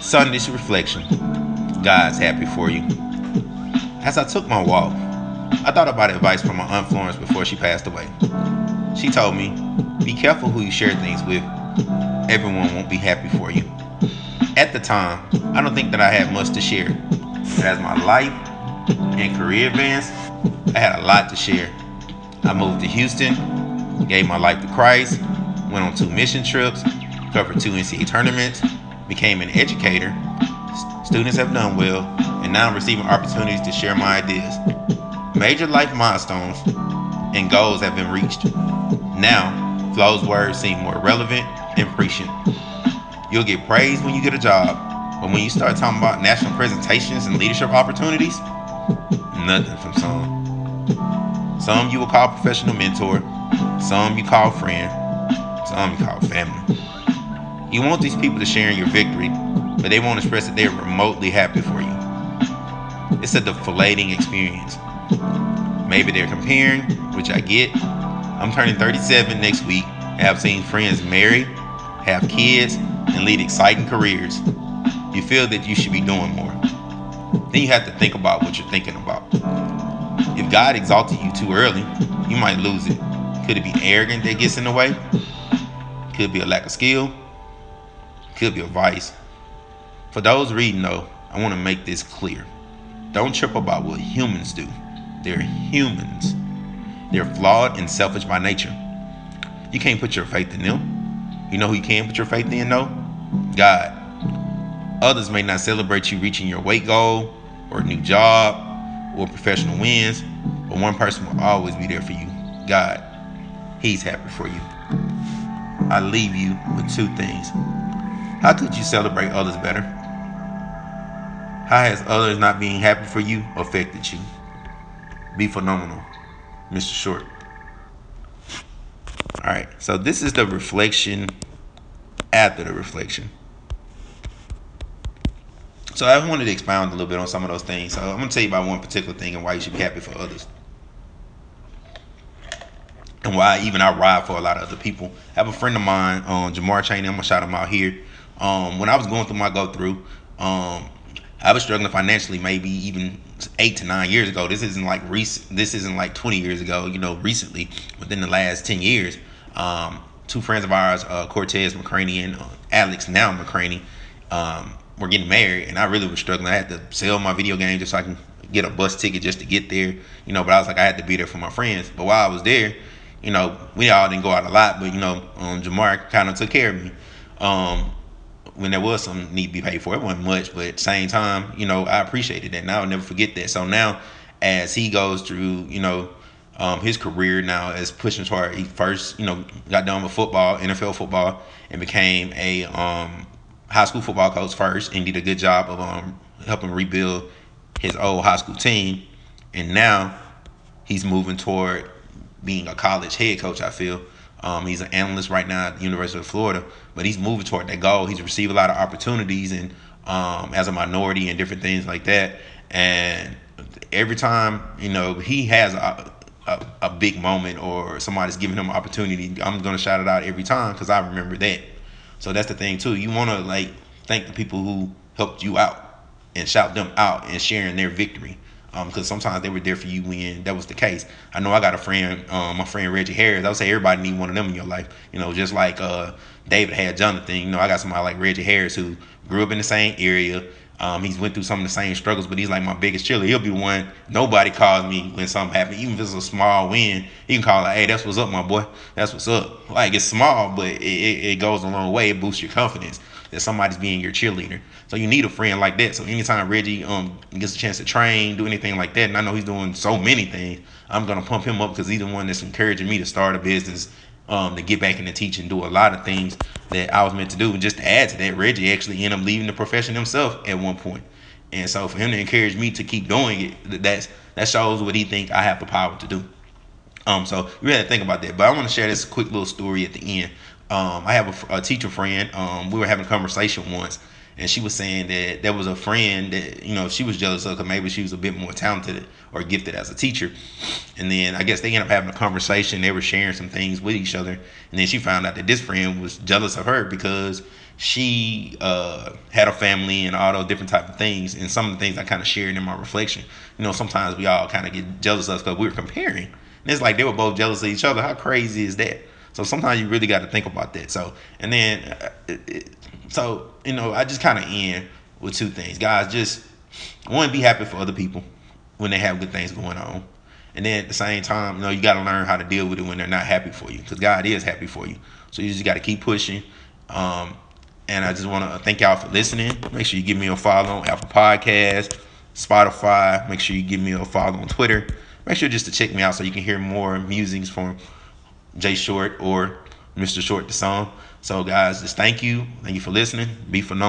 Sunday's reflection. God's happy for you. As I took my walk, I thought about advice from my Aunt Florence before she passed away. She told me, be careful who you share things with. Everyone won't be happy for you. At the time, I don't think that I had much to share. But as my life and career advanced, I had a lot to share. I moved to Houston, gave my life to Christ, went on two mission trips, covered two NCAA tournaments, became an educator. Students have done well, and now I'm receiving opportunities to share my ideas. Major life milestones and goals have been reached. Now, Flo's words seem more relevant and prescient. You'll get praised when you get a job, but when you start talking about national presentations and leadership opportunities, nothing from some. Some you will call professional mentor, some you call friend, some you call family. You want these people to share in your victory, but they won't express that they're remotely happy for you. It's a deflating experience. Maybe they're comparing, which I get. I'm turning 37 next week. I have seen friends marry, have kids, and lead exciting careers. You feel that you should be doing more. Then you have to think about what you're thinking about. If God exalted you too early, you might lose it. Could it be arrogant that gets in the way? Could be a lack of skill. Could be a vice. For those reading, though, I want to make this clear. Don't trip about what humans do. They're humans. They're flawed and selfish by nature. You can't put your faith in them. You know who you can put your faith in, though? God. Others may not celebrate you reaching your weight goal or a new job or professional wins, but one person will always be there for you God. He's happy for you. I leave you with two things. How could you celebrate others better? How has others not being happy for you affected you? Be phenomenal, Mr. Short. All right, so this is the reflection after the reflection. So I wanted to expound a little bit on some of those things. So I'm gonna tell you about one particular thing and why you should be happy for others. And why even I ride for a lot of other people. I have a friend of mine, um, Jamar Chaney, I'm gonna shout him out here. Um, when I was going through my go through, um, I was struggling financially maybe even eight to nine years ago. This isn't like recent. This isn't like 20 years ago. You know, recently within the last 10 years, um, two friends of ours, uh, Cortez McCraney and uh, Alex now McCraney, um, were getting married, and I really was struggling. I had to sell my video game just so I can get a bus ticket just to get there. You know, but I was like, I had to be there for my friends. But while I was there, you know, we all didn't go out a lot, but you know, um, Jamar kind of took care of me. Um, when there was some need to be paid for. It wasn't much, but at the same time, you know, I appreciated that. And I'll never forget that. So now, as he goes through, you know, um, his career now as pushing toward, he first, you know, got done with football, NFL football, and became a um, high school football coach first, and did a good job of um, helping rebuild his old high school team. And now he's moving toward being a college head coach. I feel um, he's an analyst right now at the University of Florida, but he's moving toward that goal. He's received a lot of opportunities and um, as a minority and different things like that. And every time you know he has a, a, a big moment or somebody's giving him an opportunity, I'm gonna shout it out every time because I remember that. So that's the thing too. You want to like thank the people who helped you out and shout them out and sharing their victory because um, sometimes they were there for you when that was the case. I know I got a friend, um, my friend Reggie Harris. I would say everybody need one of them in your life. You know, just like uh, David had Jonathan. You know, I got somebody like Reggie Harris who grew up in the same area. Um, he's went through some of the same struggles, but he's like my biggest cheerleader. He'll be one. Nobody calls me when something happens, even if it's a small win. He can call like, "Hey, that's what's up, my boy. That's what's up." Like it's small, but it, it, it goes a long way. It boosts your confidence that somebody's being your cheerleader. So you need a friend like that. So anytime Reggie um gets a chance to train, do anything like that, and I know he's doing so many things, I'm gonna pump him up because he's the one that's encouraging me to start a business, um, to get back into teaching, do a lot of things that I was meant to do. And just to add to that, Reggie actually ended up leaving the profession himself at one point. And so for him to encourage me to keep doing it, that's that shows what he think I have the power to do. Um, so you to think about that. But I want to share this quick little story at the end. Um, I have a, a teacher friend. Um, we were having a conversation once, and she was saying that there was a friend that you know she was jealous of because maybe she was a bit more talented or gifted as a teacher. And then I guess they ended up having a conversation. They were sharing some things with each other, and then she found out that this friend was jealous of her because she uh, had a family and all those different type of things. And some of the things I kind of shared in my reflection. You know, sometimes we all kind of get jealous of us because we were comparing. And it's like they were both jealous of each other. How crazy is that? So sometimes you really got to think about that. So and then, uh, it, so you know, I just kind of end with two things, guys. Just one, be happy for other people when they have good things going on. And then at the same time, you know, you got to learn how to deal with it when they're not happy for you, because God is happy for you. So you just got to keep pushing. Um, and I just want to thank y'all for listening. Make sure you give me a follow on Apple Podcasts, Spotify. Make sure you give me a follow on Twitter. Make sure just to check me out so you can hear more musings from Jay Short or Mr. Short the song. So guys, just thank you. Thank you for listening. Be phenomenal.